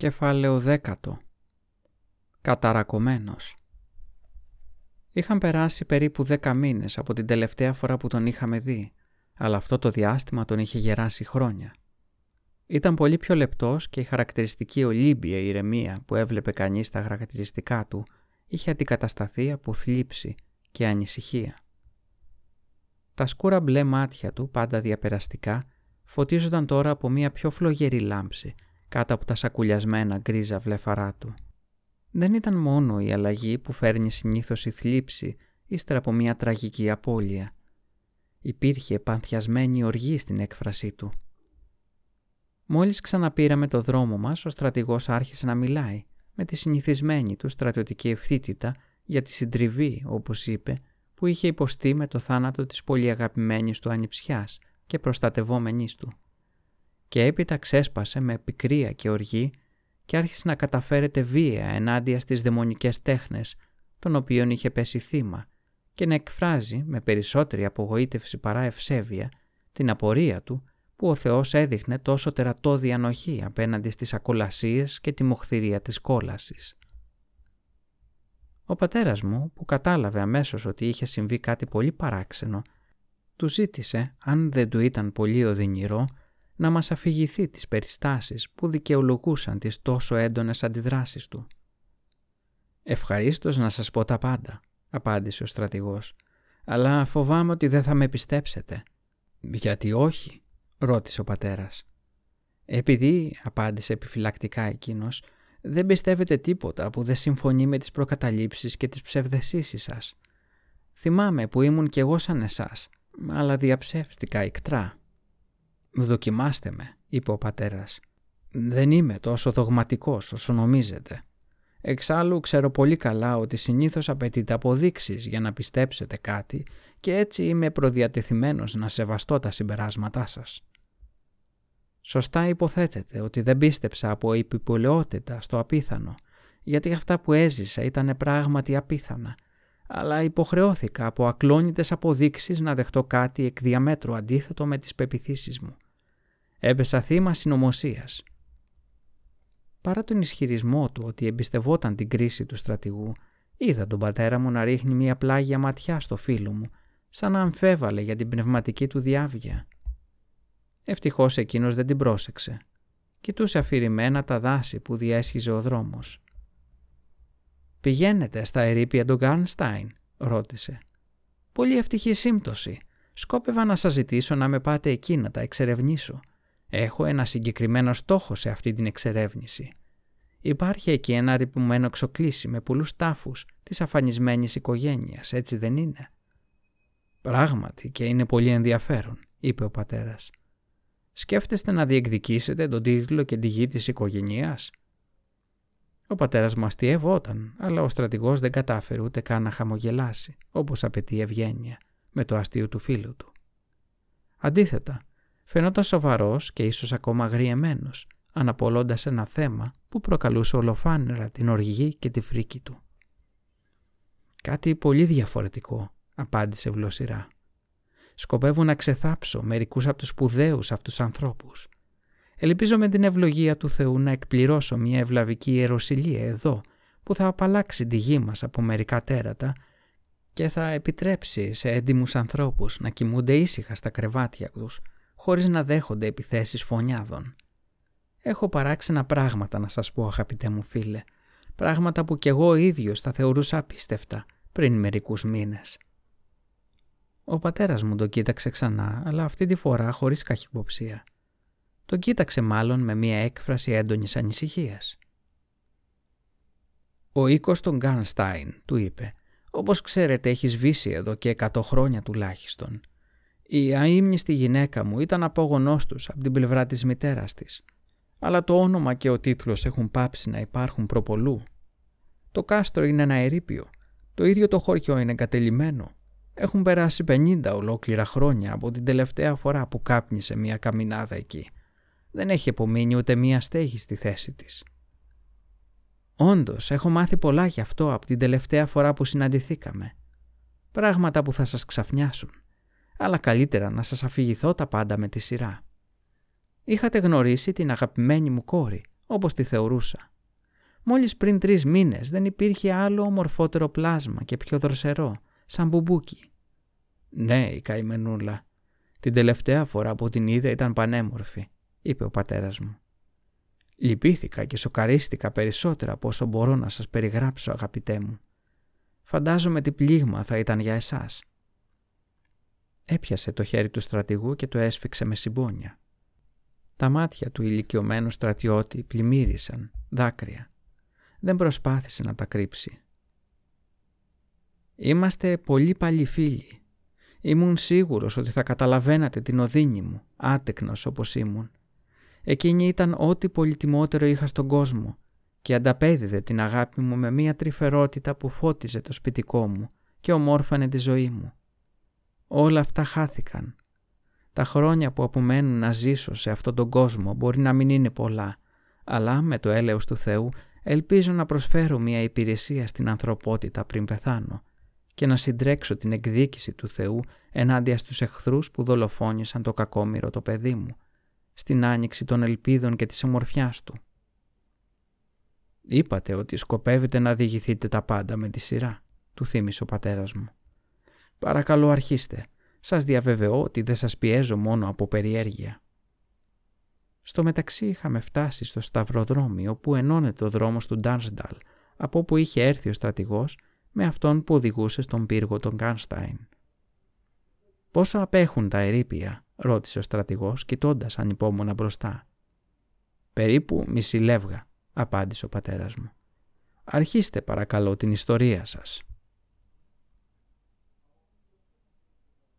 Κεφάλαιο δέκατο Καταρακωμένος Είχαν περάσει περίπου δέκα μήνες από την τελευταία φορά που τον είχαμε δει, αλλά αυτό το διάστημα τον είχε γεράσει χρόνια. Ήταν πολύ πιο λεπτός και η χαρακτηριστική ολύμπια ηρεμία που έβλεπε κανείς στα χαρακτηριστικά του είχε αντικατασταθεί από θλίψη και ανησυχία. Τα σκούρα μπλε μάτια του, πάντα διαπεραστικά, φωτίζονταν τώρα από μια πιο φλογερή λάμψη κάτω από τα σακουλιασμένα γκρίζα βλέφαρά του. Δεν ήταν μόνο η αλλαγή που φέρνει συνήθως η θλίψη ύστερα από μια τραγική απώλεια. Υπήρχε επανθιασμένη οργή στην έκφρασή του. Μόλις ξαναπήραμε το δρόμο μας, ο στρατηγός άρχισε να μιλάει με τη συνηθισμένη του στρατιωτική ευθύτητα για τη συντριβή, όπως είπε, που είχε υποστεί με το θάνατο της πολύ αγαπημένης του ανιψιάς και προστατευόμενης του. Και έπειτα ξέσπασε με πικρία και οργή και άρχισε να καταφέρεται βία ενάντια στις δαιμονικές τέχνες, των οποίων είχε πέσει θύμα, και να εκφράζει με περισσότερη απογοήτευση παρά ευσέβεια την απορία του που ο Θεός έδειχνε τόσο τερατώδη ανοχή απέναντι στις ακολασίες και τη μοχθηρία της κόλασης. Ο πατέρας μου, που κατάλαβε αμέσως ότι είχε συμβεί κάτι πολύ παράξενο, του ζήτησε, αν δεν του ήταν πολύ οδυνηρό, να μας αφηγηθεί τις περιστάσεις που δικαιολογούσαν τις τόσο έντονες αντιδράσεις του. «Ευχαρίστως να σας πω τα πάντα», απάντησε ο στρατηγός, «αλλά φοβάμαι ότι δεν θα με πιστέψετε». «Γιατί όχι», ρώτησε ο πατέρας. «Επειδή», απάντησε επιφυλακτικά εκείνος, «δεν πιστεύετε τίποτα που δεν συμφωνεί με τις προκαταλήψεις και τις ψευδεσίσεις σας. Θυμάμαι που ήμουν κι εγώ σαν εσάς, αλλά διαψεύστηκα ικτρά». «Δοκιμάστε με», είπε ο πατέρας. «Δεν είμαι τόσο δογματικός όσο νομίζετε. Εξάλλου ξέρω πολύ καλά ότι συνήθως απαιτείται αποδείξεις για να πιστέψετε κάτι και έτσι είμαι προδιατεθειμένος να σεβαστώ τα συμπεράσματά σας. Σωστά υποθέτετε ότι δεν πίστεψα από επιπολαιότητα στο απίθανο, γιατί αυτά που έζησα ήταν πράγματι απίθανα, αλλά υποχρεώθηκα από ακλόνητες αποδείξεις να δεχτώ κάτι εκ διαμέτρου αντίθετο με τις πεπιθήσεις μου. Έπεσα θύμα συνωμοσίας. Παρά τον ισχυρισμό του ότι εμπιστευόταν την κρίση του στρατηγού, είδα τον πατέρα μου να ρίχνει μια πλάγια ματιά στο φίλο μου, σαν να αμφέβαλε για την πνευματική του διάβγεια. Ευτυχώς εκείνος δεν την πρόσεξε. Κοιτούσε αφηρημένα τα δάση που διέσχιζε ο δρόμος. «Πηγαίνετε στα ερήπια του Γκάρνστάιν», ρώτησε. «Πολύ ευτυχή σύμπτωση. Σκόπευα να σας ζητήσω να με πάτε εκεί να τα εξερευνήσω. Έχω ένα συγκεκριμένο στόχο σε αυτή την εξερεύνηση. Υπάρχει εκεί ένα ρηπουμένο εξοκλήσι με πολλούς τάφους της αφανισμένης οικογένειας, έτσι δεν είναι; «Πράγματι και είναι πολύ ενδιαφέρον», είπε ο πατέρας. «Σκέφτεστε να διεκδικήσετε τον τίτλο και τη γη της οικογένειας» Ο πατέρας μου αστείευόταν, αλλά ο στρατηγός δεν κατάφερε ούτε καν να χαμογελάσει, όπως απαιτεί η ευγένεια, με το αστείο του φίλου του. Αντίθετα, φαινόταν σοβαρός και ίσως ακόμα αγριεμένος, αναπολώντας ένα θέμα που προκαλούσε ολοφάνερα την οργή και τη φρίκη του. «Κάτι πολύ διαφορετικό», απάντησε βλοσιρά. «Σκοπεύω να ξεθάψω μερικούς από τους σπουδαίους αυτούς ανθρώπους. Ελπίζω με την ευλογία του Θεού να εκπληρώσω μια ευλαβική ιεροσιλία εδώ, που θα απαλλάξει τη γη μας από μερικά τέρατα και θα επιτρέψει σε έντιμους ανθρώπους να κοιμούνται ήσυχα στα κρεβάτια τους, χωρίς να δέχονται επιθέσεις φωνιάδων. Έχω παράξενα πράγματα να σας πω αγαπητέ μου φίλε, πράγματα που κι εγώ ίδιος θα θεωρούσα απίστευτα πριν μερικούς μήνες. Ο πατέρας μου τον κοίταξε ξανά, αλλά αυτή τη φορά χωρίς καχυποψία. Τον κοίταξε μάλλον με μια έκφραση έντονης ανησυχίας. «Ο οίκος των Γκάνστάιν», του είπε, «όπως ξέρετε έχεις σβήσει εδώ και εκατό χρόνια τουλάχιστον. Η αείμνηστη γυναίκα μου ήταν απόγονός τους από την πλευρά της μητέρας της. Αλλά το όνομα και ο τίτλος έχουν πάψει να υπάρχουν προπολού. Το κάστρο είναι ένα ερείπιο. Το ίδιο το χωριό είναι εγκατελειμμένο. Έχουν περάσει 50 ολόκληρα χρόνια από την τελευταία φορά που κάπνισε μια καμινάδα εκεί. Δεν έχει απομείνει ούτε μία στέγη στη θέση της. Όντως, έχω μάθει πολλά γι' αυτό από την τελευταία φορά που συναντηθήκαμε. Πράγματα που θα σας ξαφνιάσουν αλλά καλύτερα να σας αφηγηθώ τα πάντα με τη σειρά. Είχατε γνωρίσει την αγαπημένη μου κόρη, όπως τη θεωρούσα. Μόλις πριν τρεις μήνες δεν υπήρχε άλλο ομορφότερο πλάσμα και πιο δροσερό, σαν μπουμπούκι. «Ναι, η καημενούλα. Την τελευταία φορά που την είδα ήταν πανέμορφη», είπε ο πατέρας μου. Λυπήθηκα και σοκαρίστηκα περισσότερα από όσο μπορώ να σας περιγράψω, αγαπητέ μου. Φαντάζομαι τι πλήγμα θα ήταν για εσάς. Έπιασε το χέρι του στρατηγού και το έσφιξε με συμπόνια. Τα μάτια του ηλικιωμένου στρατιώτη πλημμύρισαν, δάκρυα. Δεν προσπάθησε να τα κρύψει. «Είμαστε πολύ παλιοί φίλοι. Ήμουν σίγουρος ότι θα καταλαβαίνατε την οδύνη μου, άτεκνος όπως ήμουν. Εκείνη ήταν ό,τι πολυτιμότερο είχα στον κόσμο και ανταπέδιδε την αγάπη μου με μία τρυφερότητα που φώτιζε το σπιτικό μου και ομόρφανε τη ζωή μου. Όλα αυτά χάθηκαν. Τα χρόνια που απομένουν να ζήσω σε αυτόν τον κόσμο μπορεί να μην είναι πολλά, αλλά με το έλεος του Θεού ελπίζω να προσφέρω μία υπηρεσία στην ανθρωπότητα πριν πεθάνω και να συντρέξω την εκδίκηση του Θεού ενάντια στους εχθρούς που δολοφόνησαν το κακόμοιρο το παιδί μου, στην άνοιξη των ελπίδων και της ομορφιάς του. Είπατε ότι σκοπεύετε να διηγηθείτε τα πάντα με τη σειρά, του θύμισε ο πατέρας μου. Παρακαλώ αρχίστε. Σας διαβεβαιώ ότι δεν σας πιέζω μόνο από περιέργεια. Στο μεταξύ είχαμε φτάσει στο σταυροδρόμι όπου ενώνεται ο δρόμος του Ντάνσνταλ από όπου είχε έρθει ο στρατηγός με αυτόν που οδηγούσε στον πύργο των Γκάνσταϊν. «Πόσο απέχουν τα ερήπια» ρώτησε ο στρατηγός κοιτώντας ανυπόμονα μπροστά. «Περίπου μισή λεύγα», απάντησε ο πατέρας μου. «Αρχίστε παρακαλώ την ιστορία σας».